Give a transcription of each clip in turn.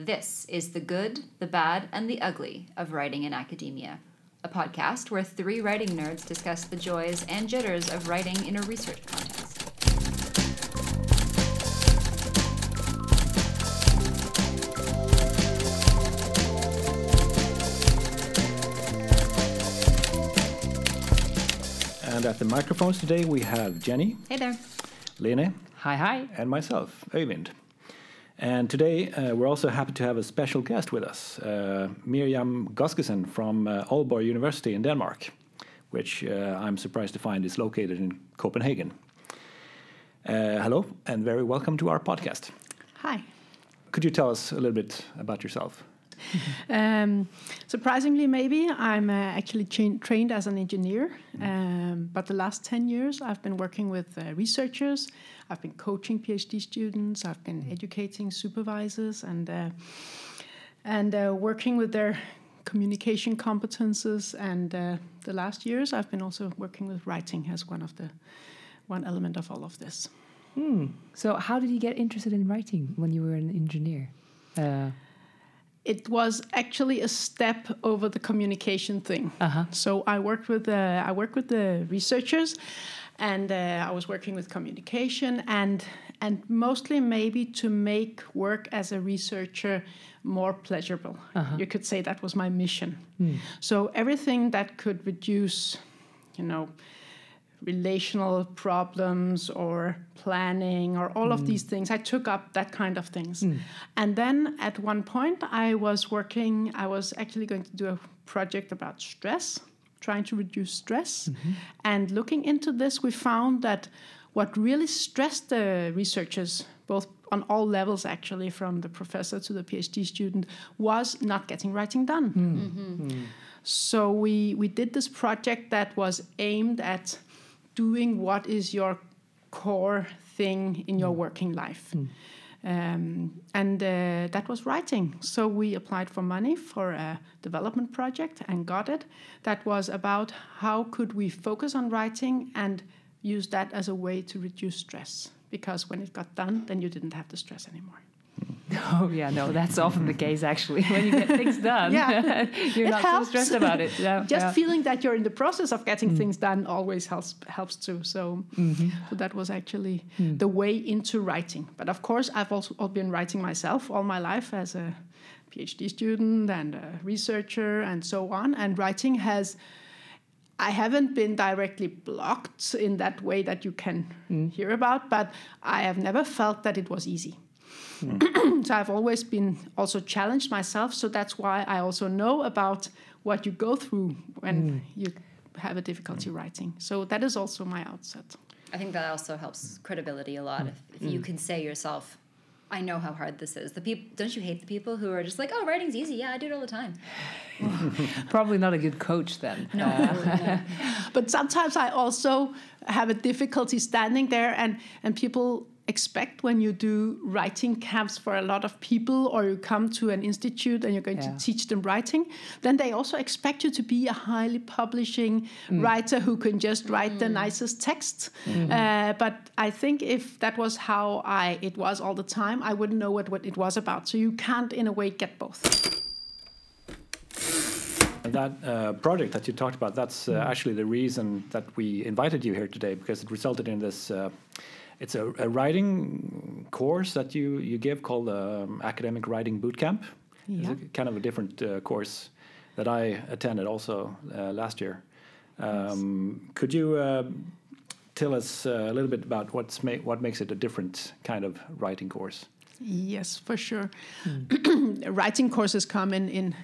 This is the good, the bad, and the ugly of writing in academia, a podcast where three writing nerds discuss the joys and jitters of writing in a research context. And at the microphones today we have Jenny, Hey there. Lene, Hi, hi. and myself, Øyvind. And today uh, we're also happy to have a special guest with us, uh, Mirjam Godskesen from uh, Aalborg University in Denmark, which uh, I'm surprised to find is located in Copenhagen. Uh, hello, and very welcome to our podcast. Hi. Could you tell us a little bit about yourself? Um, surprisingly, maybe I'm uh, actually tra- trained as an engineer, Mm. um, but the last 10 years I've been working with uh, researchers, I've been coaching PhD students, I've been Mm. educating supervisors, and uh, and uh, working with their communication competences. And uh, the last years I've been also working with writing as one of the one element of all of this. Hmm. So, how did you get interested in writing when you were an engineer? Uh, it was actually a step over the communication thing. Uh-huh. So I worked with uh, I worked with the researchers, and uh, I was working with communication and and mostly maybe to make work as a researcher more pleasurable. You could say that was my mission. So everything that could reduce, you know, relational problems or planning or all of mm. these things. I took up that kind of things. Mm. And then at one point, I was working, I was actually going to do a project about stress, trying to reduce stress. Mm-hmm. And looking into this, we found that what really stressed the researchers, both on all levels actually, from the professor to the PhD student, was not getting writing done. Mm. Mm-hmm. So we, we did this project that was aimed at doing what is your core thing in your working life. Um, and uh, that was writing. So we applied for money for a development project and got it. That was about how could we focus on writing and use that as a way to reduce stress. Because when it got done, then you didn't have the stress anymore. oh, yeah, no, that's often the case actually. When you get things done, Yeah. you're not helps. so stressed about it. Yeah, Just yeah. feeling that you're in the process of getting mm. things done always helps helps too. So, mm-hmm. so that was actually mm. the way into writing. But of course, I've also been writing myself all my life as a PhD student and a researcher and so on. And writing has. I haven't been directly blocked in that way that you can mm. hear about, but I have never felt that it was easy. so I've always been also challenged myself. So that's why I also know about what you go through when mm. you have a difficulty writing. So that is also my outset. I think that also helps credibility a lot. Mm. If, if you mm. can say yourself, I know how hard this is. The people don't you hate the people who are just like, oh, writing's easy. Yeah, I do it all the time. Probably not a good coach then. No, uh, no. But sometimes I also have a difficulty standing there and, and people expect when you do writing camps for a lot of people or you come to an institute and you're going Yeah. to teach them writing then they also expect you to be a highly publishing writer who can just write the nicest text. Uh, but i think if that was how i it was all the time i wouldn't know what, what it was about. So you can't in a way get both. That uh, project that you talked about, that's uh, actually the reason that we invited you here today because it resulted in this. It's a, a writing course that you, you give called um, Academic Writing Bootcamp. It's Yeah. a, kind of a different uh, course that I attended also uh, last year. Um, could you uh, tell us uh, a little bit about what's ma- what makes it a different kind of writing course? Yes, for sure. Writing courses come in in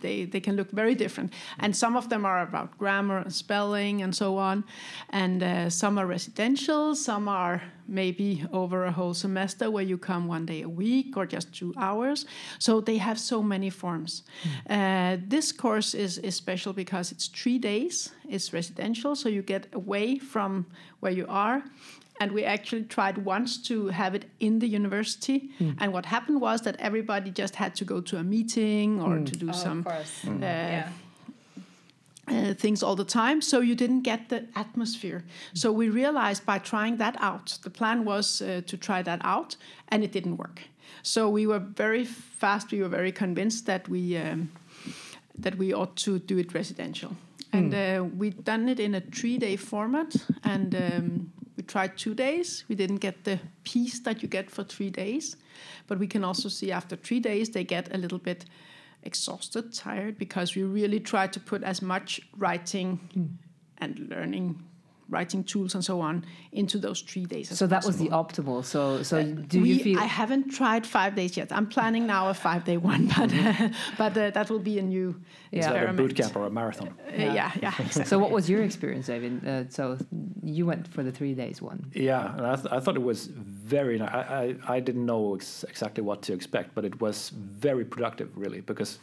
they, they can look very different, and some of them are about grammar and spelling and so on, and uh, some are residential, some are maybe over a whole semester where you come one day a week or just two hours. So they have so many forms. Uh, this course is, is special because it's three days. It's residential, so you get away from where you are and we actually tried once to have it in the university and what happened was that everybody just had to go to a meeting or to do Oh, some of course. uh, yeah. Uh, things all the time, so you didn't get the atmosphere. So we realized by trying that out, the plan was uh, to try that out, and it didn't work. So we were very fast. We were very convinced that we um, that we ought to do it residential, and uh, we'd done it in a three-day format, and um, we tried two days. We didn't get the peace that you get for three days, but we can also see after three days they get a little bit exhausted, tired, because we really try to put as much writing hmm. and learning writing tools and so on into those three days. as So that was the optimal. So so do we, you feel? I haven't tried five days yet. I'm planning now a five day one, but but uh, that will be a new Yeah. Is that a boot camp or a marathon? Uh, yeah, yeah. exactly. so what was your experience, David? Uh, so you went for the three days one. Yeah, and I, th- I thought it was very. ni- I, I, I didn't know ex- exactly what to expect, but it was very productive, really, because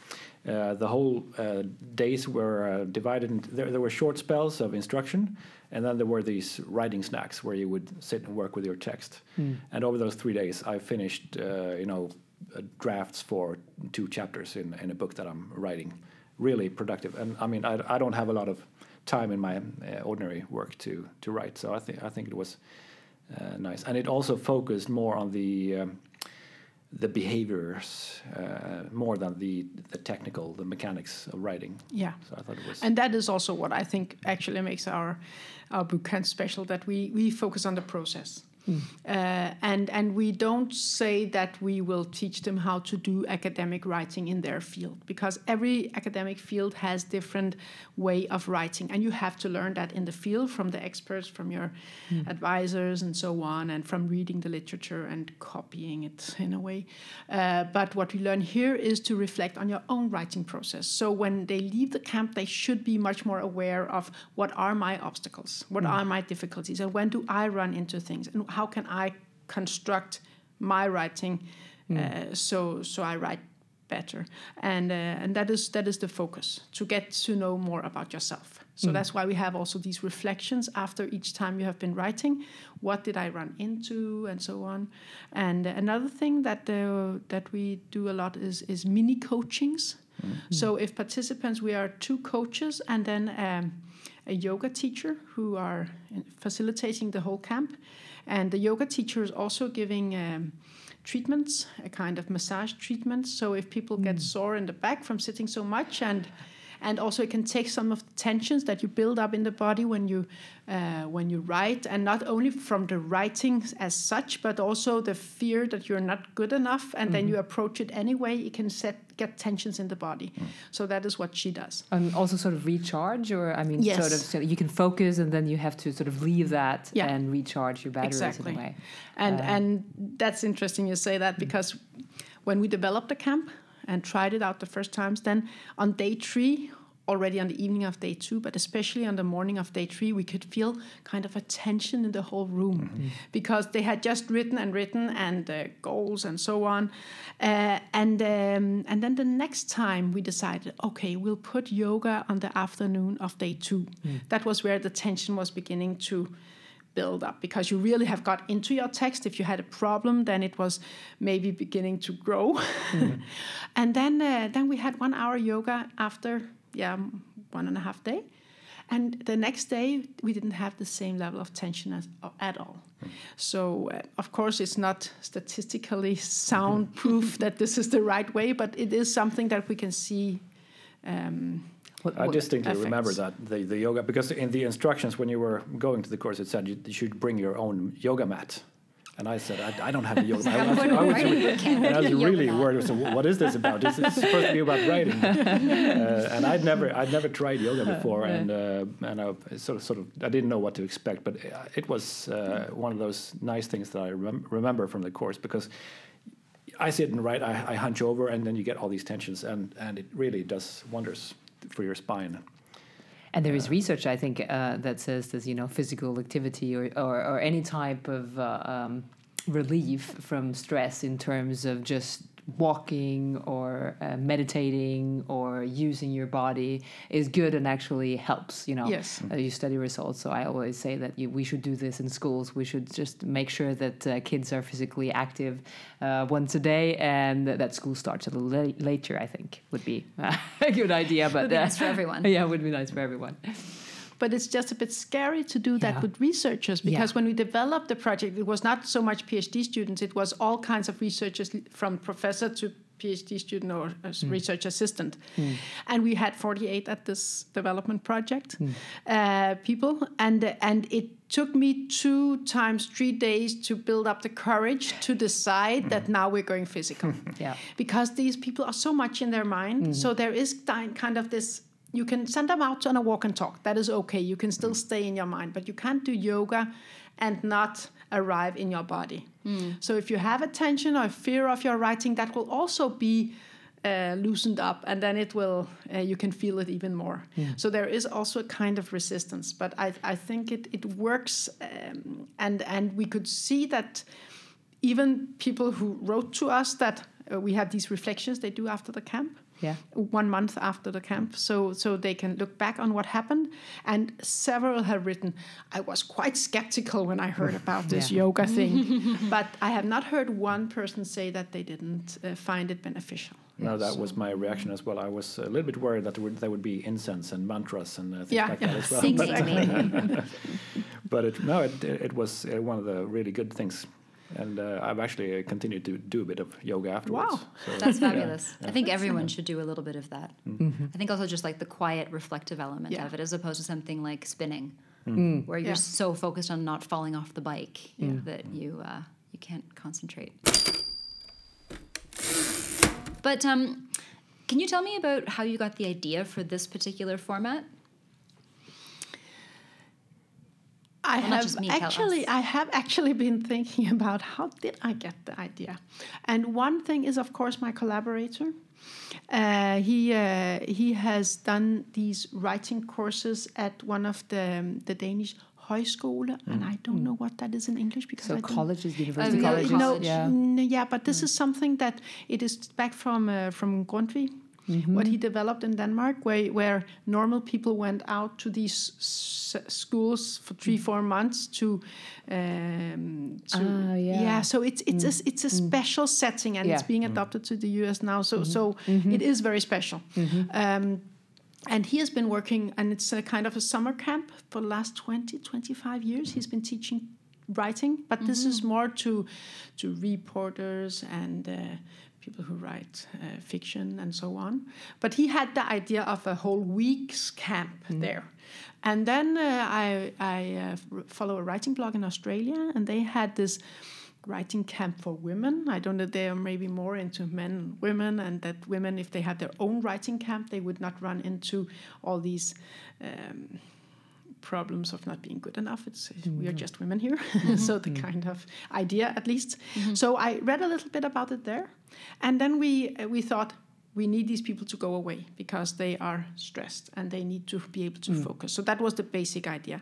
uh, the whole uh, days were uh, divided. Into, there, there were short spells of instruction, and then there were these writing snacks where you would sit and work with your text. And over those three days, I finished, uh, you know, uh, drafts for two chapters in, in a book that I'm writing. Really productive, and I mean, I, I don't have a lot of time in my uh, ordinary work to to write, so I think I think it was uh, nice, and it also focused more on the um, the behaviors uh, more than the the technical, the mechanics of writing. yeah. So I thought it was And that is also what I think actually makes our our boot camp special. That we we focus on the process. Uh, and and we don't say that we will teach them how to do academic writing in their field because every academic field has different way of writing and you have to learn that in the field from the experts from your advisors and so on and from reading the literature and copying it in a way. Uh, but what we learn here is to reflect on your own writing process. So when they leave the camp they should be much more aware of what are my obstacles what are my difficulties and when do i run into things and how can i construct my writing uh, so so i write better. And uh, and that is that is the focus to get to know more about yourself. So that's why we have also these reflections after each time you have been writing. What did i run into? And so on. And another thing that uh, that we do a lot is is mini coachings. So if participants we are two coaches and then um, a yoga teacher who are facilitating the whole camp and the yoga teacher is also giving um, treatments, a kind of massage treatment. So if people get sore in the back from sitting so much, and and also it can take some of the tensions that you build up in the body when you uh, when you write, and not only from the writing as such, but also the fear that you're not good enough, and then you approach it anyway. It can set get tensions in the body. So that is what she does. And also sort of recharge, or I mean, sort of so you can focus, and then you have to sort of leave that Yeah. and recharge your batteries Exactly. in a way. And Uh, and that's interesting you say that because when we developed the camp and tried it out the first times, then on day three, already on the evening of day two, but especially on the morning of day three, we could feel kind of a tension in the whole room because they had just written and written and uh, goals and so on, uh, and um, and then the next time we decided, okay, we'll put yoga on the afternoon of day two. That was where the tension was beginning to build up because you really have got into your text. If you had a problem, then it was maybe beginning to grow. and then uh, then we had one hour yoga after yeah one and a half day. And the next day, we didn't have the same level of tension as, at all. So, uh, of course, it's not statistically sound proof that this is the right way, but it is something that we can see. Um, What- I distinctly remember that the, the yoga because in the instructions when you were going to the course it said you, you should bring your own yoga mat, and I said I, I don't have a yoga mat. I was, I was, and I was really worried. So what is this about? This Is supposed to be about writing? uh, and I'd never I'd never tried yoga before, and uh, and I sort of sort of I didn't know what to expect. But uh, it was uh, one of those nice things that I rem- remember from the course because. I sit and write. I, I hunch over, and then you get all these tensions, and, and it really does wonders for your spine. And there is research, I think, uh, that says that you know physical activity or or, or any type of uh, um, relief from stress in terms of just walking or uh, meditating or using your body is good and actually helps. You know, Yes. uh, you study results. So I always say that you, we should do this in schools. We should just make sure that uh, kids are physically active uh, once a day, and that school starts a little la- later. I think would be uh, a good idea. But be uh, nice for everyone. yeah, it would be nice for everyone. But it's just a bit scary to do that Yeah. with researchers because Yeah. when we developed the project, it was not so much PhD students; it was all kinds of researchers, from professor to PhD student or a Hmm. research assistant, and we had 48 at this development project Hmm. uh, people, and and it took me two times three days to build up the courage to decide that now we're going physical Yeah. because these people are so much in their mind. So there is kind of this. You can send them out on a walk and talk. That is okay. You can still stay in your mind, but you can't do yoga and not arrive in your body. So if you have a tension or fear of your writing, that will also be uh, loosened up, and then it will. Uh, you can feel it even more. So there is also a kind of resistance, but I I think it it works, um, and and we could see that even people who wrote to us that uh, we have these reflections they do after the camp Yeah. one month after the camp so so they can look back on what happened and several have written i was quite skeptical when i heard about this Yeah. yoga thing but i have not heard one person say that they didn't uh, find it beneficial No, that was my reaction as well. I was a little bit worried that there would, there would be incense and mantras and uh, things Yeah. like that as well. Singing, But, but it, no, it, it was uh, one of the really good things. And uh, I've actually uh, continued to do a bit of yoga afterwards. Wow. So, That's yeah, fabulous. I think everyone should do a little bit of that. Mm-hmm. I think also just like the quiet, reflective element Yeah. of it, as opposed to something like spinning, Mm. where you're Yeah. so focused on not falling off the bike that you uh, you can't concentrate. But um, can you tell me about how you got the idea for this particular format? I not have me, actually. I have actually been thinking about how did I get the idea, and one thing is of course my collaborator. Uh, he uh, he has done these writing courses at one of the um, the Danish Højskole, and I don't know what that is in English because So I colleges, university Oh, yeah, colleges. no, college. Yeah. yeah, but this is something that it is back from uh, from Grundtvig, what he mm-hmm. developed in Denmark, where where normal people went out to these s- schools for three mm. four months to. Um, to Ah, yeah. yeah. so it's it's a mm. it's a mm. special setting and Yeah. it's being adopted to the U.S. now. So mm-hmm. so mm-hmm. it is very special. Um, and he has been working, and it's a kind of a summer camp for the last 20, 25 years. He's been teaching writing, but this is more to to reporters and uh, people who write uh, fiction and so on. But he had the idea of a whole week's camp there. And then uh, I, I uh, follow a writing blog in Australia, and they had this writing camp for women. I don't know, they are maybe more into men and women, and that women, if they had their own writing camp, they would not run into all these um, problems of not being good enough. It's we are mm-hmm. just women here, mm-hmm. so the mm-hmm. kind of idea, at least. So I read a little bit about it there, and then we uh, we thought we need these people to go away because they are stressed and they need to be able to focus. So that was the basic idea.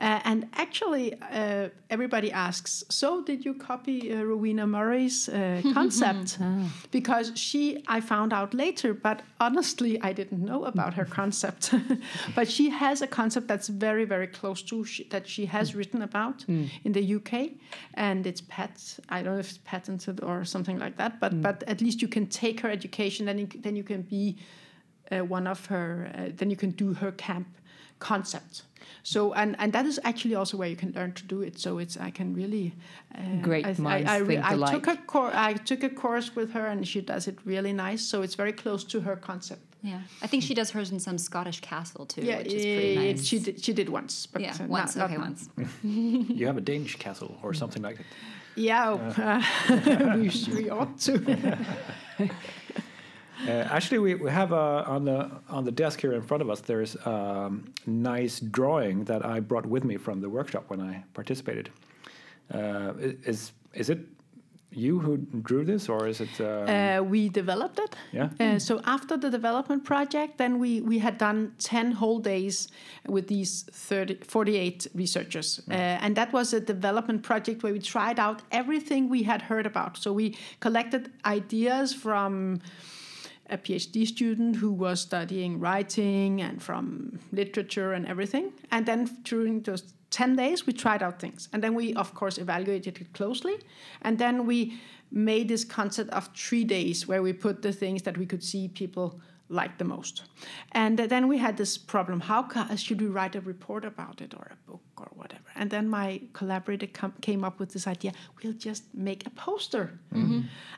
Uh, and actually, uh, everybody asks, so did you copy uh, Rowena Murray's uh, concept? Because she, I found out later, but honestly, I didn't know about her concept. but she has a concept that's very, very close to sh- that she has written about in the UK, and it's pat. I don't know if it's patented or something like that, but but at least you can take her education, then you, then you can be uh, one of her. Uh, then you can do her camp concept. So and and that is actually also where you can learn to do it. So it's I can really uh, Great I, minds I, I, think I took a course. I took a course with her, and she does it really nice. So it's very close to her concept. Yeah, I think she does hers in some Scottish castle too, yeah, which is pretty nice. she did. She did once, but yeah, uh, once. not, okay, not once. You have a Danish castle or something like that. Yeah, uh, we, we ought to. Uh, actually, we, we have uh, on the on the desk here in front of us. There's a um, nice drawing that I brought with me from the workshop when I participated. Uh, is is it you who drew this, or is it? Um, Uh, we developed it. yeah. Uh, so after the development project, then we, we had done 10 whole days with these 30, 48 researchers. Uh, and that was a development project where we tried out everything we had heard about. So we collected ideas from a PhD student who was studying writing and from literature and everything. And then during those 10 days, we tried out things. And then we, of course, evaluated it closely. And then we made this concept of three days where we put the things that we could see people liked the most. And then we had this problem: how should we write a report about it or a book or whatever? And then my collaborator came up with this idea: we'll just make a poster.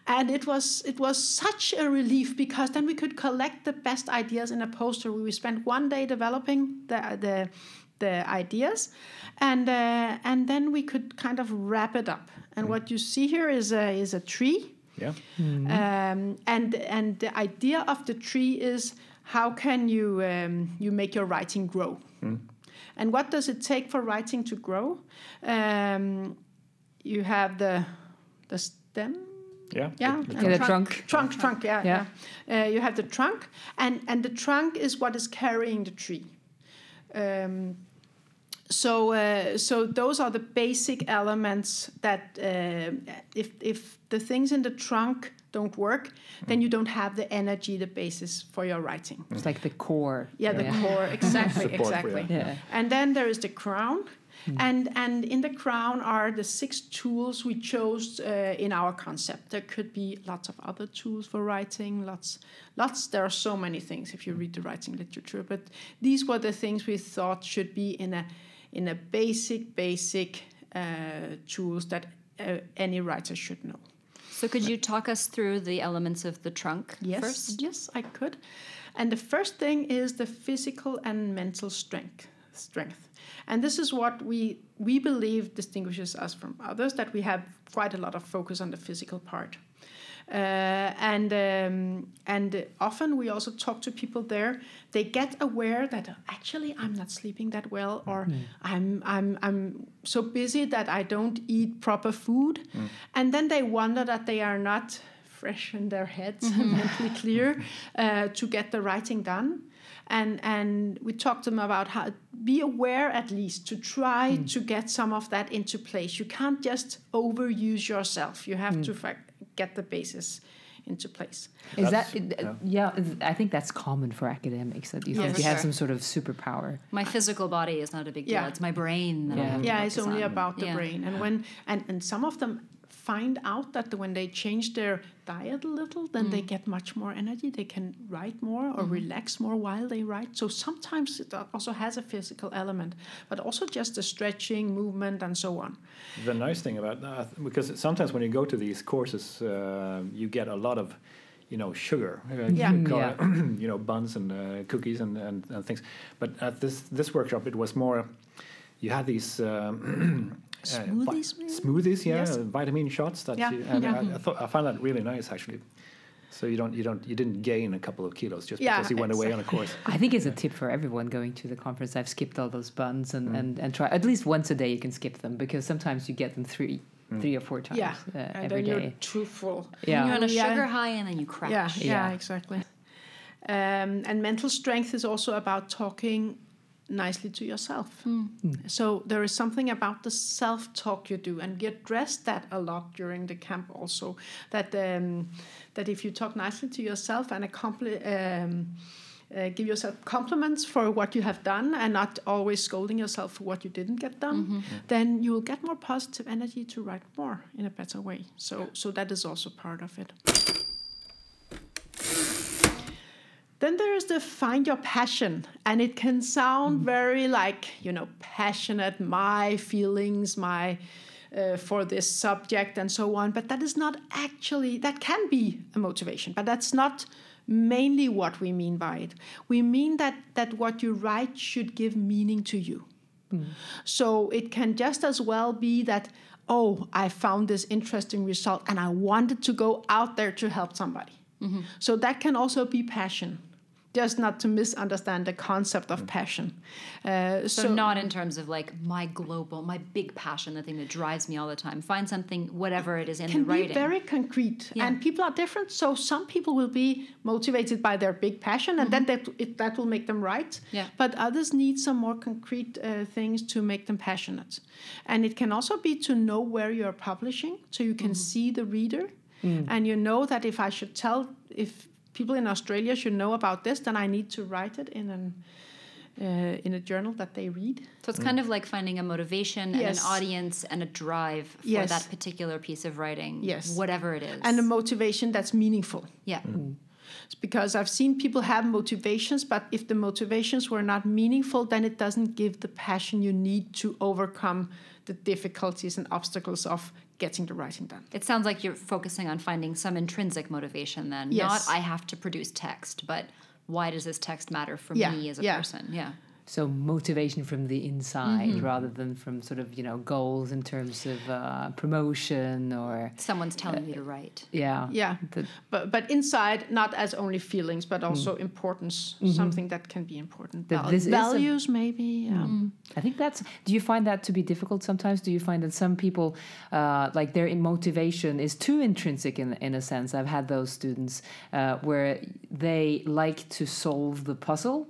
And it was it was such a relief because then we could collect the best ideas in a poster. We spent one day developing the the the ideas, and uh, and then we could kind of wrap it up. And what you see here is a is a tree, Yeah. um, and and the idea of the tree is how can you um, you make your writing grow, and what does it take for writing to grow? Um, you have the the stem. Yeah. Yeah, The- the and Yeah, the trunk. Trunk, trunk, yeah, yeah. Yeah. Uh, you have the trunk, and and the trunk is what is carrying the tree. Um, so uh, so those are the basic elements that uh, if if the things in the trunk don't work, then you don't have the energy, the basis for your writing. It's like the core. Yeah, the core, exactly, exactly. Yeah. And then there is the crown. And, and in the crown are the six tools we chose uh, in our concept. There could be lots of other tools for writing, lots, lots. There are so many things if you read the writing literature, but these were the things we thought should be in a, in a basic, basic uh, tools that uh, any writer should know. So could you talk us through the elements of the trunk Yes, first? yes, I could. And the first thing is the physical and mental strength. Strength, and this is what we we believe distinguishes us from others. That we have quite a lot of focus on the physical part. Uh, and um, and often we also talk to people there. They get aware that actually I'm not sleeping that well, or I'm I'm I'm so busy that I don't eat proper food, and then they wonder that they are not fresh in their heads and mentally clear uh, to get the writing done. And and we talked to them about how be aware at least to try to get some of that into place. You can't just overuse yourself. You have to fa- get the basis into place. Is That's- that yeah. yeah. I think that's common for academics that you Yes. think For you have some sort of superpower. My physical body is not a big deal. Yeah. It's my brain that I Yeah. have yeah, it's only on. about the Yeah. brain. And when and, and some of them find out that when they change their diet a little, then they get much more energy. They can write more or relax more while they write. So sometimes it also has a physical element, but also just the stretching, movement, and so on. The nice thing about that, because sometimes when you go to these courses, uh, you get a lot of, you know, sugar, uh, Yeah. you, Yeah. it, you know, buns and uh, cookies and, and, and things. But at this this workshop, it was more, you had these. Um, uh, vi- Smoothies, yeah, Yes. vitamin shots. That Yeah, you, and yeah. I, I thought I found that really nice actually. So you don't you don't you didn't gain a couple of kilos just Yeah, because you went away on a course. I think it's a tip for everyone going to the conference. I've skipped all those buns and, and, and try at least once a day you can skip them because sometimes you get them three three or four times Yeah, uh, and every then you're too full. Yeah. You're on a Yeah. sugar high and then you crash. Yeah, yeah, Yeah. exactly. Um, and mental strength is also about talking nicely to yourself. So there is something about the self-talk you do, and you address that a lot during the camp also. That um, that if you talk nicely to yourself and accompli- um, uh, give yourself compliments for what you have done, and not always scolding yourself for what you didn't get done, then you will get more positive energy to write more in a better way. So so that is also part of it. Then there is the find your passion, and it can sound mm-hmm. very like you know passionate, my feelings, my uh, for this subject, and so on. But that is not actually that can be a motivation, but that's not mainly what we mean by it. We mean that that what you write should give meaning to you. Mm-hmm. So it can just as well be that, oh, I found this interesting result and I wanted to go out there to help somebody. Mm-hmm. So that can also be passion, just not to misunderstand the concept of passion. Uh, So, not in terms of like my global, my big passion, the thing that drives me all the time. Find something, whatever it is in can the writing. be very concrete Yeah. and people are different so some people will be motivated by their big passion and then that it, that will make them write Mm-hmm. Yeah. but others need some more concrete uh, things to make them passionate and it can also be to know where you're publishing so you can Mm-hmm. see the reader and you know that if i should tell if people in australia should know about this then i need to write it in an uh, in a journal that they read so it's kind of like finding a motivation and an audience and a drive for Yes. that particular piece of writing. Yes. Whatever it is. and a motivation that's meaningful yeah. It's because I've seen people have motivations, but if the motivations were not meaningful, then it doesn't give the passion you need to overcome the difficulties and obstacles of getting the writing done. It sounds like you're focusing on finding some intrinsic motivation then. Yes. Not I have to produce text, but why does this text matter for Yeah, me as a yeah. person? Yeah. So motivation from the inside rather than from sort of you know goals in terms of uh, promotion or Someone's telling you to write. yeah Yeah, The- but but inside, not as only feelings, but also importance, something that can be important. That Val- this is a- values, maybe. Yeah. I think that's. Do you find that to be difficult sometimes? Do you find that some people, uh, like their motivation is too intrinsic in in a sense? I've had those students uh, where they like to solve the puzzle,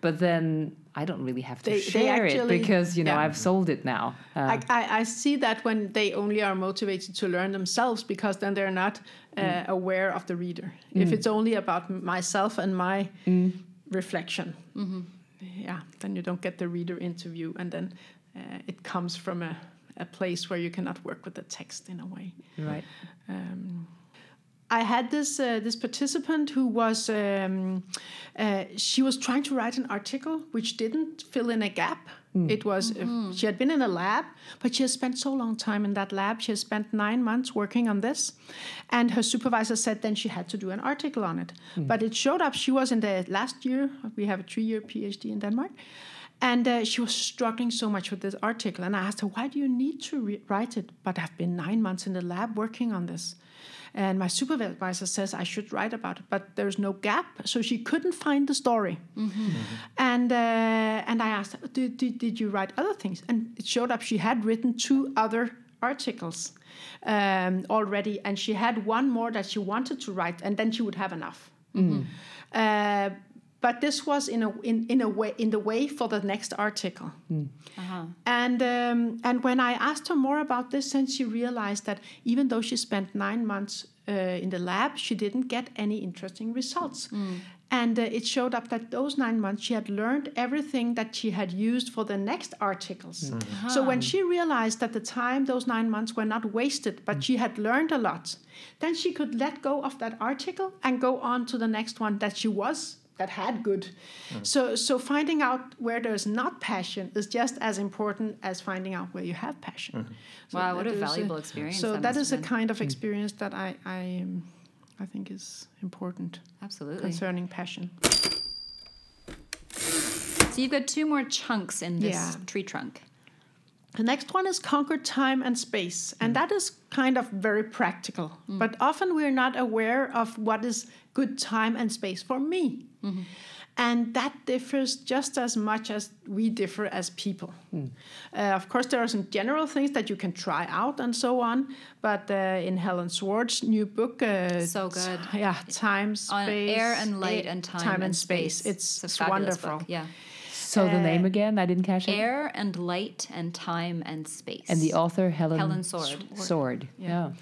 but then I don't really have to They- they share it because you know yeah. I've sold it now. Uh, I, I, I see that when they only are motivated to learn themselves because then they're not uh, aware of the reader. If it's only about myself and my reflection, yeah, then you don't get the reader interview, and then uh, it comes from a, a place where you cannot work with the text in a way. right. Um, I had this uh, this participant who was um, uh, she was trying to write an article which didn't fill in a gap. It was uh, she had been in a lab, but she has spent so long time in that lab. She has spent nine months working on this, and her supervisor said then she had to do an article on it. But it showed up. She was in the last year. We have a three year PhD in Denmark. And uh, she was struggling so much with this article. And I asked her, why do you need to re- write it? But I've been nine months in the lab working on this. And my supervisor says I should write about it, but there's no gap. So she couldn't find the story. And, uh, and I asked, did, did, did you write other things? And it showed up she had written two other articles um, already. And she had one more that she wanted to write, and then she would have enough. Uh, but this was in a in, in a way in the way for the next article. And um, and when I asked her more about this, then she realized that even though she spent nine months uh, in the lab, she didn't get any interesting results. And uh, it showed up that those nine months she had learned everything that she had used for the next articles. So when she realized that the time, those nine months were not wasted, but she had learned a lot, then she could let go of that article and go on to the next one that she was that had good. So so finding out where there's not passion is just as important as finding out where you have passion. So Wow, what a is valuable experience So that that must is a kind of experience that I I um, I think is important Absolutely. concerning passion. So you've got two more chunks in this Yeah. tree trunk. The next one is conquer time and space, and that is kind of very practical. But often we're not aware of what is good time and space for me. And that differs just as much as we differ as people. Uh, of course, there are some general things that you can try out and so on. But uh, in Helen Sword's new book, uh, So good. t- yeah, time, space, On air and light and time, time and space. It's, It's it's wonderful. book. Yeah. So the name again, I didn't catch it. Air and light and time and space. And the author Helen Helen Sword. Sword. Yeah.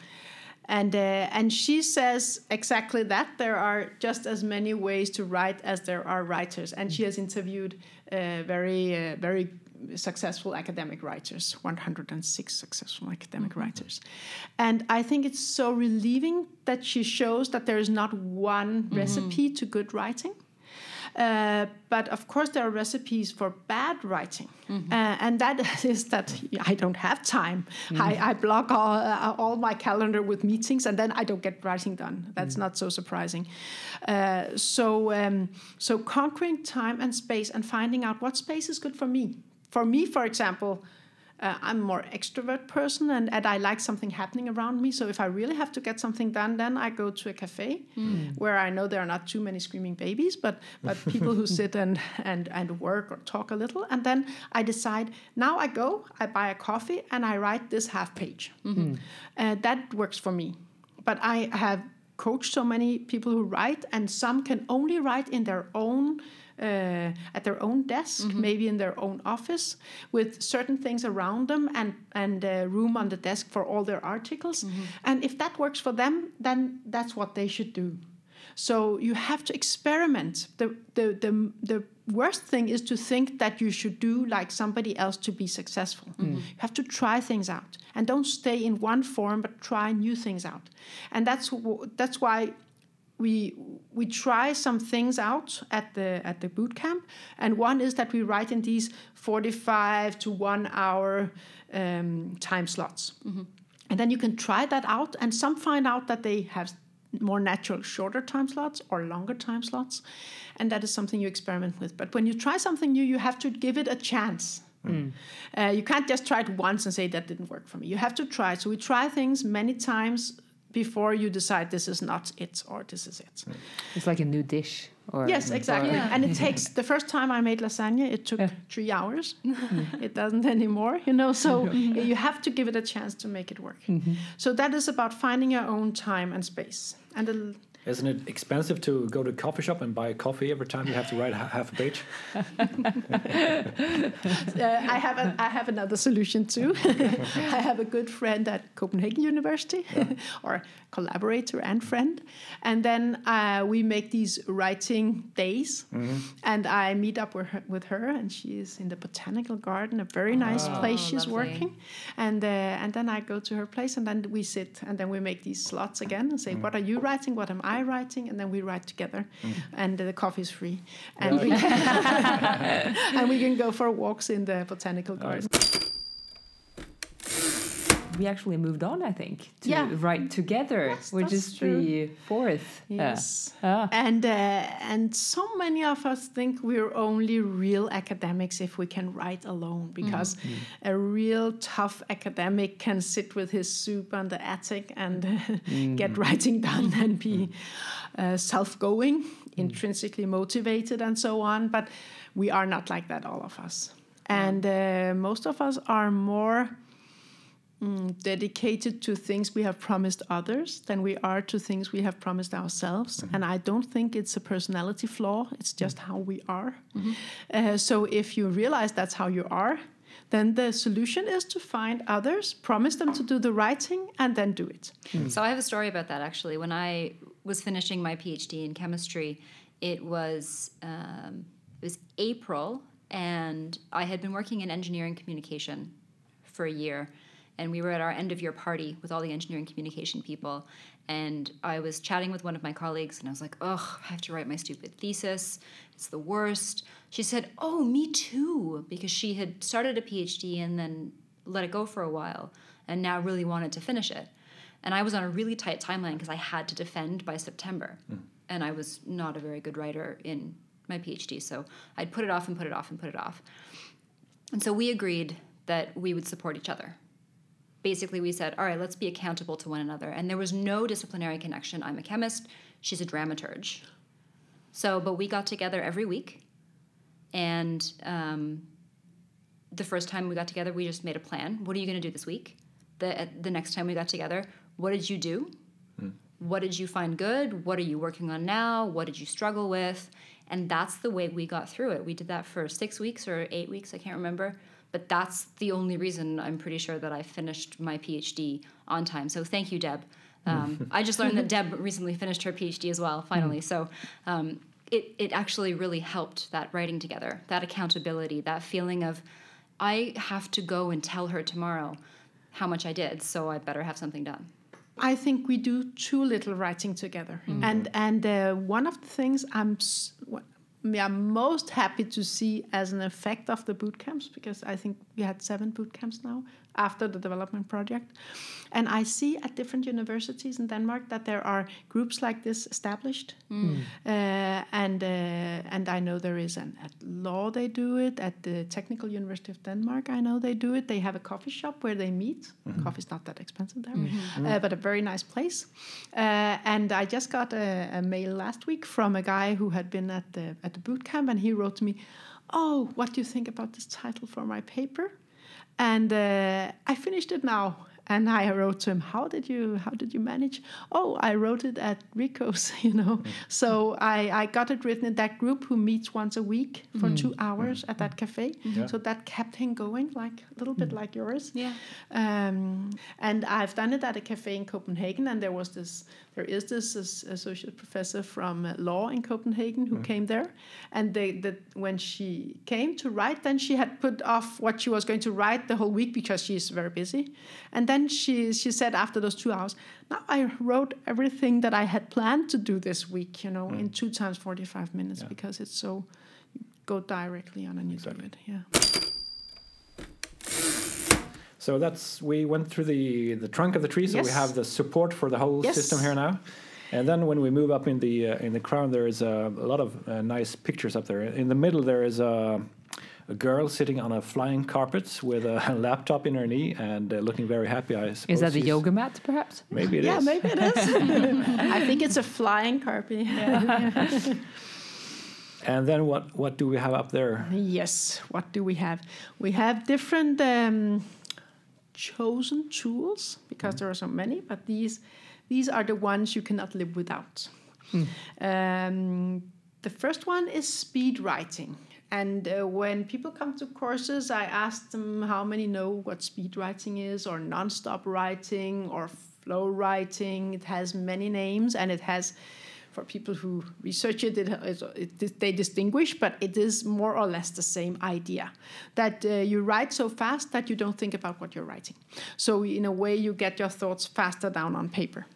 And uh, and she says exactly that there are just as many ways to write as there are writers. And she has interviewed uh, very uh, very successful academic writers, 106 successful academic writers. And I think it's so relieving that she shows that there is not one recipe to good writing. Uh, but of course, there are recipes for bad writing, uh, and that is that I don't have time. I, I block all, uh, all my calendar with meetings, and then I don't get writing done. That's not so surprising. Uh, so, um, so conquering time and space, and finding out what space is good for me. For me, for example, uh, I'm a more extrovert person and, and I like something happening around me. So if I really have to get something done, then I go to a cafe where I know there are not too many screaming babies, but, but people who sit and, and, and work or talk a little. And then I decide, now I go, I buy a coffee and I write this half page. Uh, that works for me. But I have coached so many people who write, and some can only write in their own uh, at their own desk, maybe in their own office, with certain things around them and and uh, room on the desk for all their articles. And if that works for them, then that's what they should do. So you have to experiment. The, the, the, the worst thing is to think that you should do like somebody else to be successful. You have to try things out and don't stay in one form, but try new things out. And that's, that's why we we try some things out at the at the boot camp, and one is that we write in these 45 to one hour um, time slots, and then you can try that out. And some find out that they have more natural shorter time slots or longer time slots, and that is something you experiment with. But when you try something new, you have to give it a chance. Uh, you can't just try it once and say that didn't work for me. You have to try. So we try things many times before you decide this is not it or this is it. It's like a new dish. Or Yes, exactly. Yeah. And it takes the first time I made lasagna, it took Yeah. three hours. it doesn't anymore, you know. So mm-hmm. you have to give it a chance to make it work. Mm-hmm. So that is about finding your own time and space. And the, Isn't it expensive to go to a coffee shop and buy a coffee every time you have to write ha- half a page? uh, I have a, I have another solution too. I have a good friend at Copenhagen University, or collaborator and friend, and then uh, we make these writing days, and I meet up with her, with her, and she is in the botanical garden, a very nice place she's lovely. working, and uh, and then I go to her place, and then we sit, and then we make these slots again, and say, what are you writing, what am I writing, and then we write together, and uh, the coffee is free, and we and we can go for walks in the botanical garden. We actually moved on, I think, to Yeah. write together, Yes, which that's is the fourth. Yeah. Yes. Ah. And uh, and so many of us think we're only real academics if we can write alone, because a real tough academic can sit with his soup on the attic and get writing done and be uh, self-going, intrinsically motivated, and so on. But we are not like that, all of us. And uh, most of us are more mm, dedicated to things we have promised others than we are to things we have promised ourselves. And I don't think it's a personality flaw, it's just how we are. Uh, so if you realize that's how you are, then the solution is to find others, promise them to do the writing, and then do it. So I have a story about that actually. When I was finishing my PhD in chemistry, it was um, it was April, and I had been working in engineering communication for a year, and we were at our end of year party with all the engineering communication people, and I was chatting with one of my colleagues, and I was like, "Ugh, I have to write my stupid thesis. It's the worst." She said, "Oh, me too," because she had started a PhD and then let it go for a while, and now really wanted to finish it. And I was on a really tight timeline because I had to defend by September. Hmm. And I was not a very good writer in my PhD. So I'd put it off and put it off and put it off. And so we agreed that we would support each other. Basically, we said, all right, let's be accountable to one another. And there was no disciplinary connection. I'm a chemist, she's a dramaturge. So, but we got together every week. And um, the first time we got together, we just made a plan. What are you going to do this week? The, the next time we got together, what did you do? What did you find good? What are you working on now? What did you struggle with? And that's the way we got through it. We did that for six weeks or eight weeks, I can't remember. But that's the only reason I'm pretty sure that I finished my PhD on time. So thank you, Deb. Um, I just learned that Deb recently finished her PhD as well, finally. So um, it, it actually really helped that writing together, that accountability, that feeling of I have to go and tell her tomorrow how much I did, so I better have something done. I think we do too little writing together, and and uh, one of the things I'm s- are most happy to see as an effect of the boot camps because I think we had seven boot camps now after the development project, and I see at different universities in Denmark that there are groups like this established, uh, and uh, and I know there is an at law they do it at the Technical University of Denmark. I know they do it. They have a coffee shop where they meet. Coffee's not that expensive there, uh, but a very nice place. Uh, and I just got a, a mail last week from a guy who had been at the at the boot camp, and he wrote to me, "Oh, what do you think about this title for my paper?" And uh, I finished it now. And I wrote to him, "How did you How did you manage?" Oh, I wrote it at Rico's, you know. Mm. So I, I got it written in that group who meets once a week for mm. two hours at that mm. cafe. So that kept him going, like a little bit like yours. Yeah. Um, and I've done it at a cafe in Copenhagen, and there was this, there is this as- associate professor from uh, law in Copenhagen who came there, and they, that when she came to write, then she had put off what she was going to write the whole week because she's very busy, and then then she she said after those two hours, now I wrote everything that I had planned to do this week, you know, in two times forty five minutes Yeah. because it's so you go directly on and you do it. Yeah. So that's we went through the the trunk of the tree. So we have the support for the whole Yes. system here now. And then when we move up in the uh, in the crown, there is a, a lot of uh, nice pictures up there. In the middle, there is a a girl sitting on a flying carpet with a laptop in her knee and uh, looking very happy. I suppose Is that the yoga mat, perhaps? Maybe it is. yeah, maybe it is. I think it's a flying carpet. And then what what do we have up there? Yes, what do we have? We have different um, chosen tools because there are so many, but these these are the ones you cannot live without. Um, the first one is speed writing. And uh, when people come to courses, I ask them how many know what speed writing is, or non-stop writing, or flow writing. It has many names, and it has, for people who research it, it, it, it they distinguish, but it is more or less the same idea. That uh, you write so fast that you don't think about what you're writing. So in a way, you get your thoughts faster down on paper.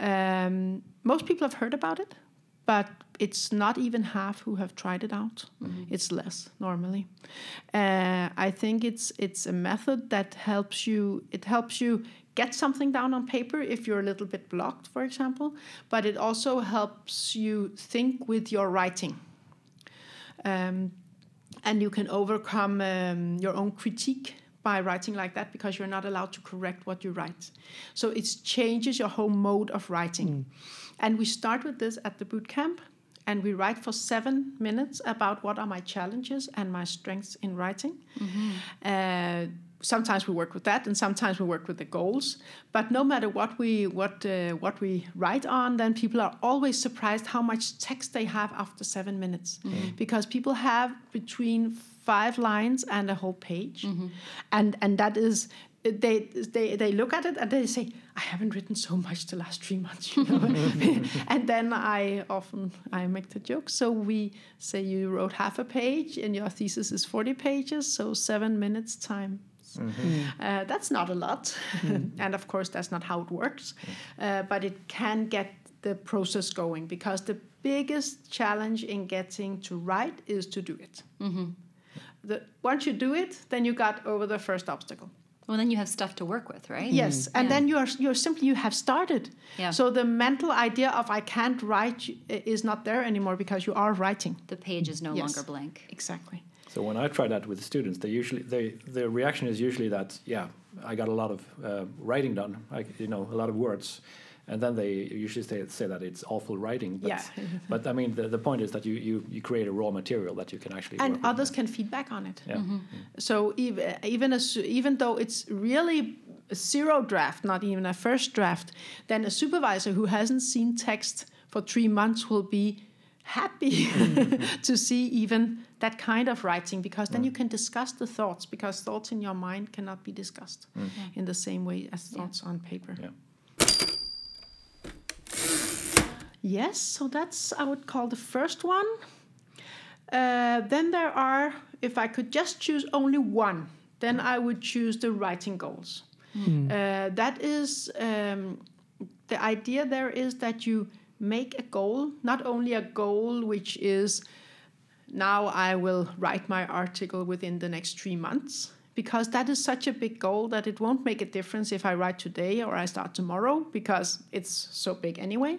Um, most people have heard about it, but it's not even half who have tried it out. It's less normally. Uh, I think it's it's a method that helps you. It helps you get something down on paper if you're a little bit blocked, for example. But it also helps you think with your writing. Um, and you can overcome um, your own critique by writing like that because you're not allowed to correct what you write. So it changes your whole mode of writing. And we start with this at the boot camp, and we write for seven minutes about what are my challenges and my strengths in writing. Uh, sometimes we work with that, and sometimes we work with the goals. But no matter what we what uh, what we write on, then people are always surprised how much text they have after seven minutes, because people have between five lines and a whole page, and and that is. They, they they look at it and they say, I haven't written so much the last three months, you know. and then I often I make the joke. So we say you wrote half a page and your thesis is forty pages, so seven minutes time uh, that's not a lot. and of course, that's not how it works. Uh, but it can get the process going because the biggest challenge in getting to write is to do it. The, once you do it, then you got over the first obstacle. Well, then you have stuff to work with, right? Yes, and Yeah. then you are you're simply you have started. Yeah. So the mental idea of I can't write is not there anymore because you are writing. The page is no Yes. longer blank. Exactly. So when I try that with students, they usually they the reaction is usually that yeah I got a lot of uh, writing done, like you know a lot of words, and then they usually say say that it's awful writing. But, Yeah. but I mean the, the point is that you, you you create a raw material that you can actually And work with. others can feedback on it. Yeah. Mm-hmm. Mm-hmm. So even even as even though it's really a zero draft, not even a first draft, then a supervisor who hasn't seen text for three months will be happy mm-hmm. to see even that kind of writing because then you can discuss the thoughts because thoughts in your mind cannot be discussed mm. in the same way as thoughts on paper. Yeah. Yes, so that's I would call the first one. Uh, then there are, if I could just choose only one, then I would choose the writing goals. Uh, that is um, the idea. There is that you make a goal, not only a goal which is now I will write my article within the next three months, because that is such a big goal that it won't make a difference if I write today or I start tomorrow, because it's so big anyway.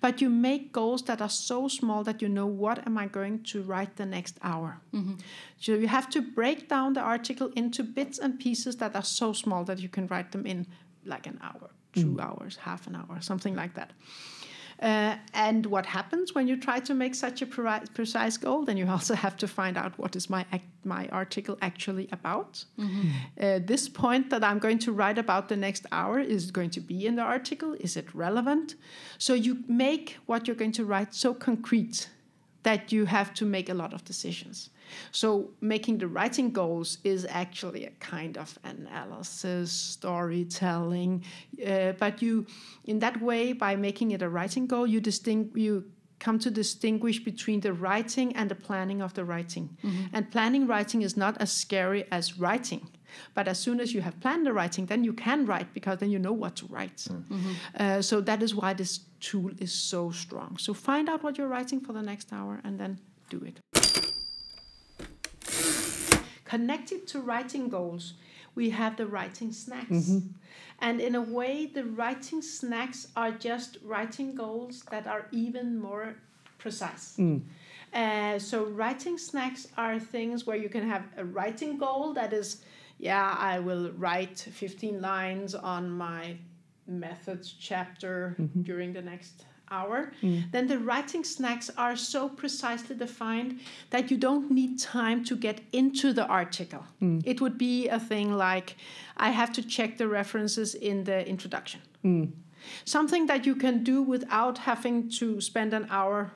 But you make goals that are so small that you know what am I going to write the next hour. Mm-hmm. So you have to break down the article into bits and pieces that are so small that you can write them in like an hour, two mm. hours, half an hour, something like that. Uh, and what happens when you try to make such a pre- precise goal? Then you also have to find out what is my ac- my article actually about. Uh, this point that I'm going to write about the next hour is going to be in the article. Is it relevant? So you make what you're going to write so concrete that you have to make a lot of decisions. So making the writing goals is actually a kind of analysis, storytelling, uh, but you, in that way, by making it a writing goal, you distinct you come to distinguish between the writing and the planning of the writing. And planning writing is not as scary as writing But as soon as you have planned the writing, then you can write because then you know what to write. Uh, so that is why this tool is so strong. So find out what you're writing for the next hour and then do it. Connected to writing goals, we have the writing snacks. Mm-hmm. And in a way, the writing snacks are just writing goals that are even more precise. Mm. Uh, so writing snacks are things where you can have a writing goal that is, yeah, I will write 15 lines on my methods chapter mm-hmm. during the next hour. Hmm. Then the writing snacks are so precisely defined that you don't need time to get into the article. Hmm. It would be a thing like, I have to check the references in the introduction. Hmm. Something that you can do without having to spend an hour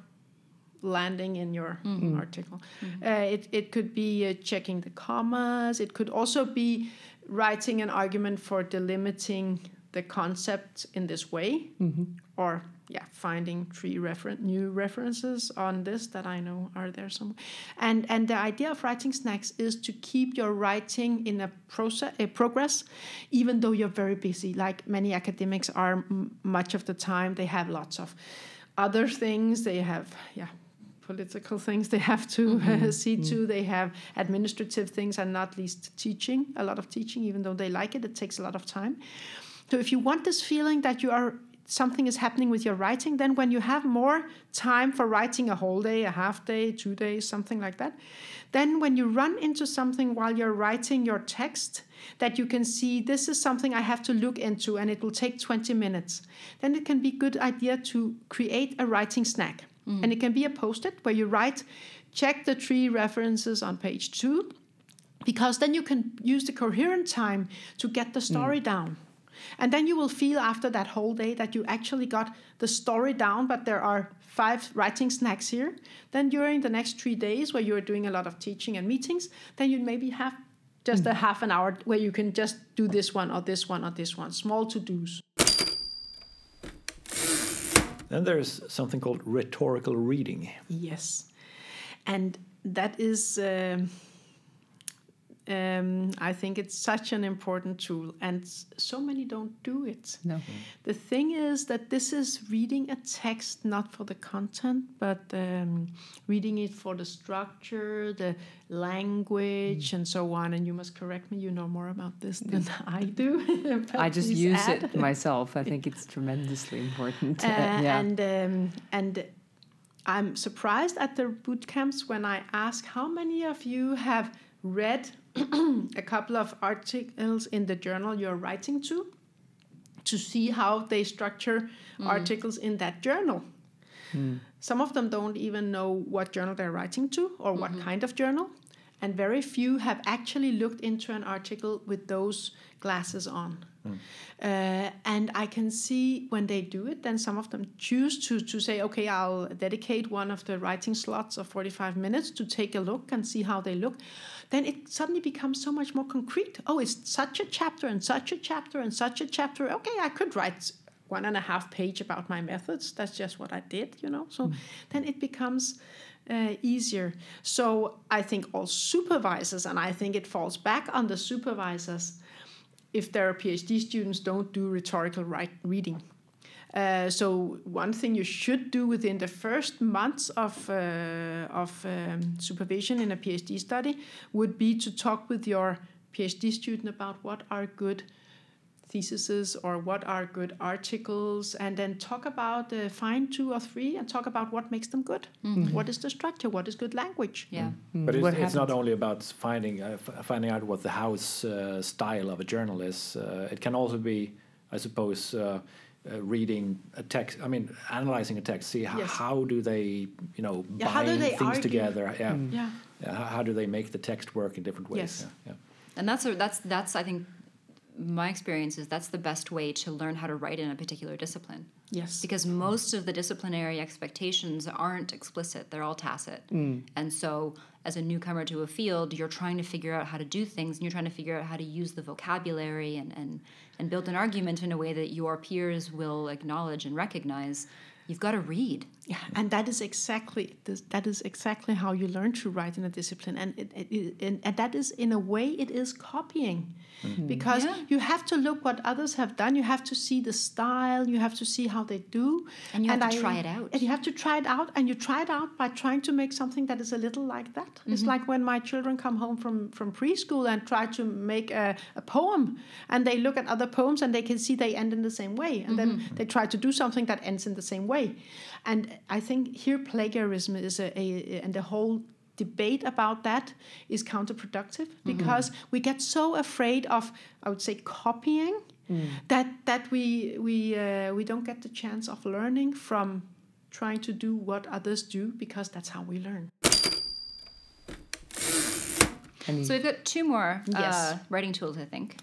landing in your article. Uh, it, it could be uh, checking the commas. It could also be writing an argument for delimiting the concept in this way, mm-hmm. or yeah, finding three refer- new references on this that I know are there somewhere. And and the idea of writing snacks is to keep your writing in a process, a progress, even though you're very busy. Like many academics are, m- much of the time they have lots of other things. They have yeah political things they have to uh, see to. They have administrative things, and not least teaching. A lot of teaching, even though they like it, it takes a lot of time. So if you want this feeling that you are something is happening with your writing, then when you have more time for writing a whole day, a half day, two days, something like that, then when you run into something while you're writing your text that you can see this is something I have to look into and it will take 20 minutes, then it can be a good idea to create a writing snack. Mm. And it can be a post-it where you write, check the three references on page two, because then you can use the coherent time to get the story mm. down. And then you will feel after that whole day that you actually got the story down, but there are five writing snacks here. Then during the next three days, where you're doing a lot of teaching and meetings, then you maybe have just a half an hour where you can just do this one or this one or this one, small to dos. Then there's something called rhetorical reading. Yes. And that is, um, um, I think it's such an important tool, and so many don't do it. No. The thing is that this is reading a text not for the content, but um, reading it for the structure, the language, and so on. And you must correct me, you know more about this than I do. I just use add. it myself. I think it's tremendously important. Uh, yeah. And um, and I'm surprised at the boot camps when I ask how many of you have read a couple of articles in the journal you're writing to to see how they structure mm. articles in that journal. Mm. Some of them don't even know what journal they're writing to or what mm-hmm. kind of journal. And very few have actually looked into an article with those glasses on. Uh, and I can see when they do it, then some of them choose to, to say, okay, I'll dedicate one of the writing slots of 45 minutes to take a look and see how they look. Then it suddenly becomes so much more concrete. Oh, it's such a chapter and such a chapter and such a chapter. Okay, I could write one and a half page about my methods. That's just what I did, you know. So then it becomes uh, easier. So I think all supervisors, and I think it falls back on the supervisors if their PhD students don't do rhetorical reading. Uh, so one thing you should do within the first months of uh, of um, supervision in a PhD study would be to talk with your PhD student about what are good theses or what are good articles, and then talk about uh, find two or three and talk about what makes them good. What is the structure? What is good language? Yeah. But it's, it's not only about finding uh, f- finding out what the house uh, style of a journal is. Uh, it can also be, I suppose, uh, uh, reading a text. I mean, analyzing a text. See how, Yes. how do they, you know, Yeah, how do bind they things argue? together. Yeah. Yeah. Yeah, how, how do they make the text work in different ways? Yes. Yeah. yeah. And that's a, that's that's I think my experience is that's the best way to learn how to write in a particular discipline Yes. because most of the disciplinary expectations aren't explicit they're all tacit mm. and so as a newcomer to a field you're trying to figure out how to do things and you're trying to figure out how to use the vocabulary and, and, and build an argument in a way that your peers will acknowledge and recognize You've got to read. Yeah, and that is exactly that is exactly how you learn to write in a discipline, and it, it, it, and, and that is in a way it is copying, because Yeah. you have to look what others have done. You have to see the style. You have to see how they do, And you have to try it out. And you have to try it out, and you try it out by trying to make something that is a little like that. It's Mm-hmm. like when my children come home from from preschool and try to make a, a poem, and they look at other poems and they can see they end in the same way, and then Mm-hmm. they try to do something that ends in the same way. And I think here plagiarism is a, a and the whole debate about that is counterproductive because we get so afraid of I would say copying that that we we uh, we don't get the chance of learning from trying to do what others do because that's how we learn. I So we've got two more Yes. uh, writing tools, I think.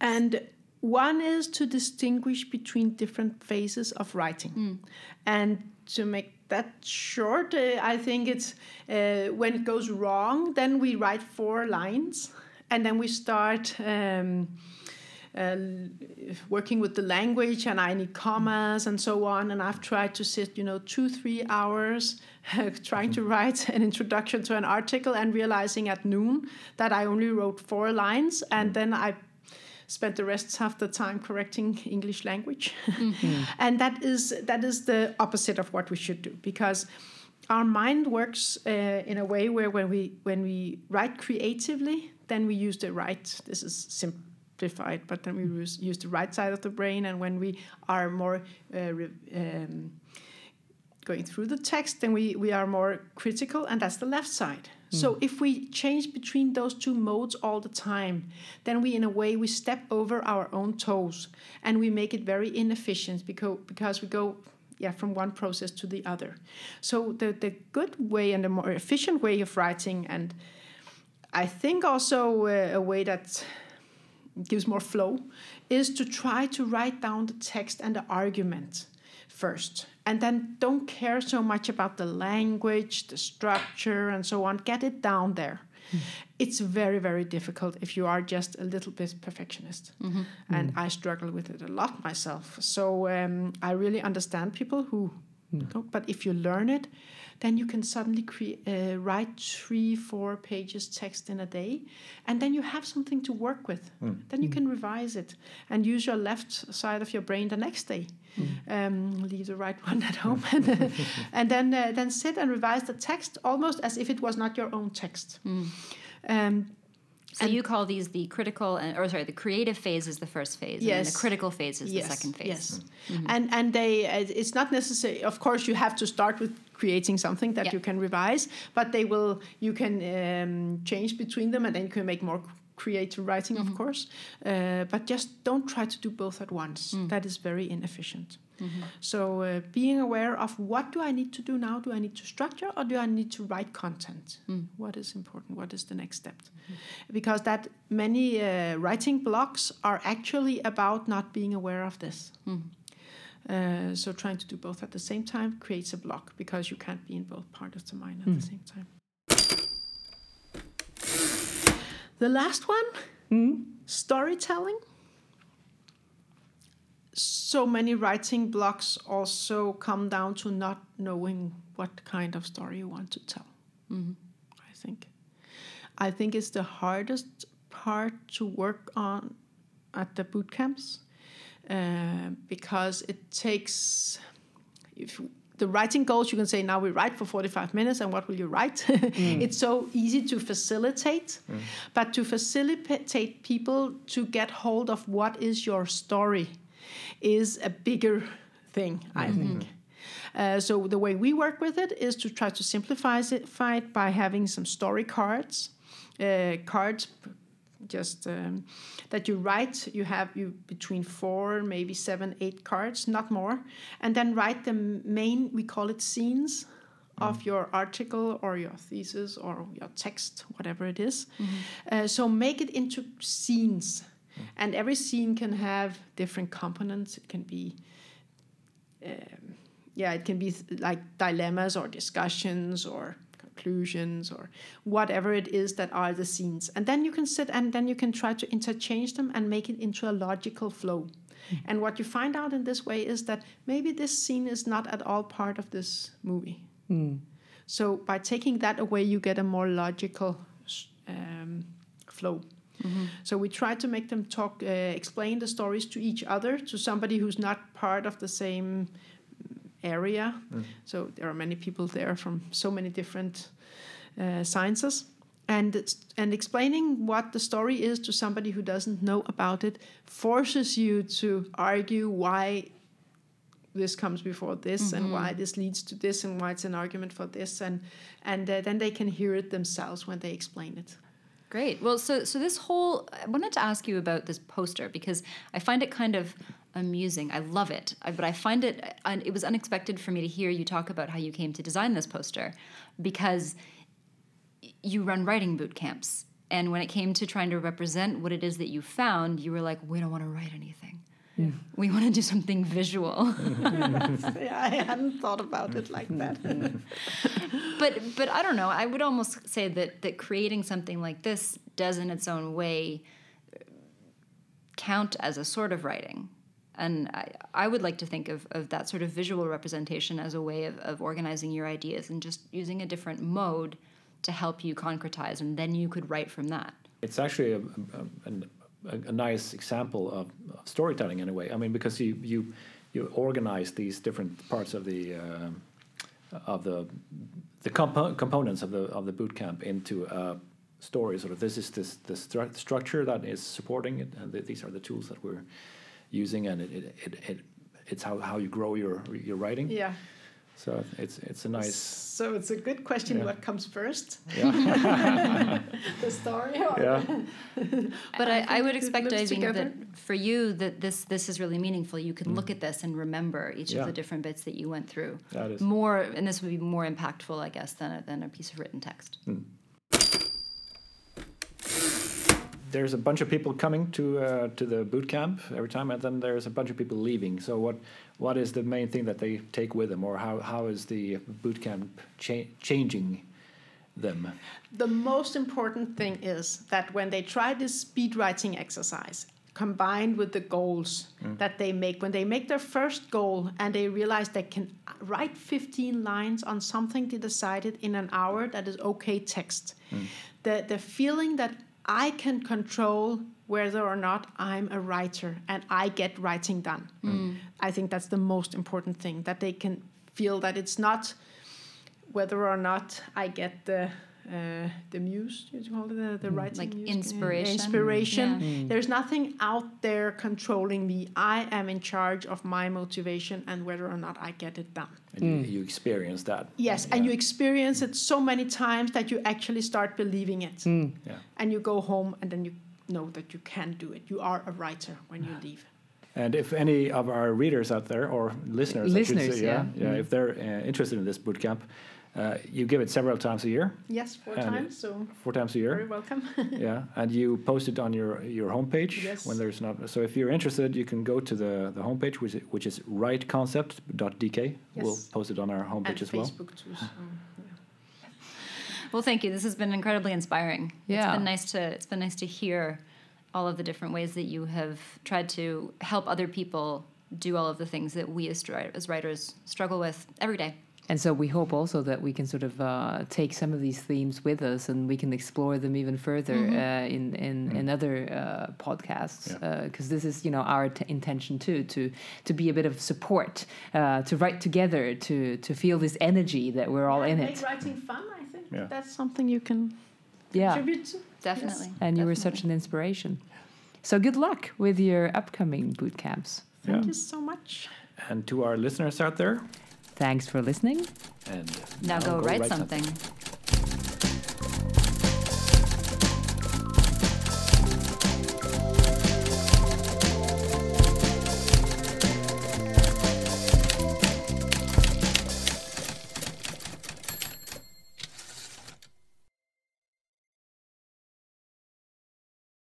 And one is to distinguish between different phases of writing. And to make that short, uh, I think it's uh, when it goes wrong, then we write four lines and then we start. Um, uh, working with the language and I need commas and so on. And I've tried to sit, you know, two, three hours trying to write an introduction to an article and realizing at noon that I only wrote four lines. And then I spent the rest of the time correcting English language. and that is, that is the opposite of what we should do because our mind works uh, in a way where when we, when we write creatively, then we use the right, this is simple simplified, but then we use, use the right side of the brain. And when we are more uh, re, um, going through the text, then we, we are more critical, and that's the left side. So if we change between those two modes all the time, then we, in a way, we step over our own toes, and we make it very inefficient because because we go. Yeah, from one process to the other. So the, the good way and the more efficient way of writing, and I think also uh, a way that gives more flow is to try to write down the text and the argument first and then don't care so much about the language the structure and so on. Get it down there. Hmm. It's very very difficult if you are just a little bit perfectionist. Mm-hmm. Mm-hmm. And i struggle with it a lot myself. So um, i really understand people who hmm. don't but if you learn it then you can suddenly crea- uh, write three, four pages text in a day, and then you have something to work with. Then you can revise it and use your left side of your brain the next day. Um, leave the right one at home, and, and then uh, then sit and revise the text almost as if it was not your own text. Um, So you call these the critical, and, or sorry, the creative phase is the first phase, and Yes. the critical phase is the second phase. Yes, and and they uh, it's not necessary. Of course, you have to start with creating something that Yeah. you can revise, but they will you can um, change between them, and then you can make more creative writing, of course. Uh, but just don't try to do both at once. That is very inefficient. So uh, being aware of what do I need to do now? Do I need to structure or do I need to write content? What is important? What is the next step? Because that many uh, writing blocks are actually about not being aware of this. Uh, so trying to do both at the same time creates a block because you can't be in both part of the mind at the same time. The last one, storytelling. So many writing blocks also come down to not knowing what kind of story you want to tell. Mm-hmm. I think. I think it's the hardest part to work on at the boot camps uh, because it takes if the writing goals you can say now we write for 45 minutes and what will you write mm. it's so easy to facilitate mm. but to facilitate people to get hold of what is your story is a bigger thing i think. Uh, so the way we work with it is to try to simplify it, by having some story cards uh, cards just um, that you write. You have you between four maybe seven eight cards not more and then write the main we call it scenes of your article or your thesis or your text whatever it is. Uh, so make it into scenes and every scene can have different components. It can be um, yeah it can be th- like dilemmas or discussions or conclusions or whatever it is that are the scenes. And then you can sit and then you can try to interchange them and make it into a logical flow. And what you find out in this way is that maybe this scene is not at all part of this movie. So by taking that away you get a more logical um, flow so we try to make them talk, uh, explain the stories to each other, to somebody who's not part of the same area. So there are many people there from so many different uh, sciences, and and explaining what the story is to somebody who doesn't know about it forces you to argue why this comes before this and why this leads to this and why it's an argument for this. And and uh, then they can hear it themselves when they explain it. Great. Well, so so this whole I wanted to ask you about this poster because I find it kind of amusing. I love it, I, but I find it uh, it was unexpected for me to hear you talk about how you came to design this poster because you run writing boot camps. And when it came to trying to represent what it is that you found, you were like, we don't want to write anything. Mm-hmm. We want to do something visual. yeah, mm-hmm. I hadn't thought about it like that. Mm-hmm. but but I don't know. I would almost say that that creating something like this does in its own way uh, count as a sort of writing. And I, I would like to think of, of that sort of visual representation as a way of, of organizing your ideas and just using a different mode to help you concretize, and then you could write from that. It's actually a, a, a, a nice example of, of storytelling in a way. I mean, because you you you organize these different parts of the uh, of the the compo- components of the of the boot camp into a story. Sort of this is this the stru- structure that is supporting it, and th- these are the tools that we're using, and it it, it, it it's how, how you grow your your writing. Yeah. So it's it's a nice So it's a good question. Yeah. What comes first, yeah the story? Or yeah. But I, I, think would expect, I think, that for you, that this this is really meaningful. You can mm. look at this and remember each Yeah. of the different bits that you went through. That is- more, and this would be more impactful, I guess, than a, than a piece of written text. Mm. There's a bunch of people coming to uh, to the boot camp every time, and then there's a bunch of people leaving. So what what is the main thing that they take with them, or how how is the boot camp cha- changing them? The most important thing is that when they try this speed writing exercise, combined with the goals that they make, when they make their first goal and they realize they can write 15 lines on something they decided in an hour that is okay text, the, the feeling that I can control whether or not I'm a writer and I get writing done. Mm. I think that's the most important thing that they can feel that it's not whether or not I get the uh, the muse, you call it uh, the, the writing Like muse? inspiration? Inspiration. Yeah. Mm. There's nothing out there controlling me. I am in charge of my motivation and whether or not I get it done. And you, mm. you experience that. Yes, and you experience it so many times that you actually start believing it. Yeah. And you go home and then you know that you can do it. You are a writer when you leave. And if any of our readers out there or listeners, I should Listeners, say, yeah, yeah. yeah, if they're uh, interested in this boot camp, uh, you give it several times a year, Yes, four And times, so four times a year. very welcome. yeah, and you post it on your your homepage Yes. when there's not. So if you're interested, you can go to the the homepage, which is, which is writeconcept.dk. We'll post it on our homepage and as well. Facebook too. So, yeah. Well, thank you. This has been incredibly inspiring. Yeah. It's been nice to it's been nice to hear all of the different ways that you have tried to help other people do all of the things that we as, as writers struggle with every day. And so we hope also that we can sort of uh, take some of these themes with us, and we can explore them even further uh, in in, in other uh, podcasts. Yeah. Because this is, you know, our t- intention too to to be a bit of support, uh, to write together, to to feel this energy that we're all Yeah, in make it. writing fun. I think Yeah. that's something you can Yeah, contribute to. Definitely. and you were such an inspiration. So good luck with your upcoming boot camps. Thank Yeah. you so much. And to our listeners out there, Thanks for listening. and Now, go, write, something.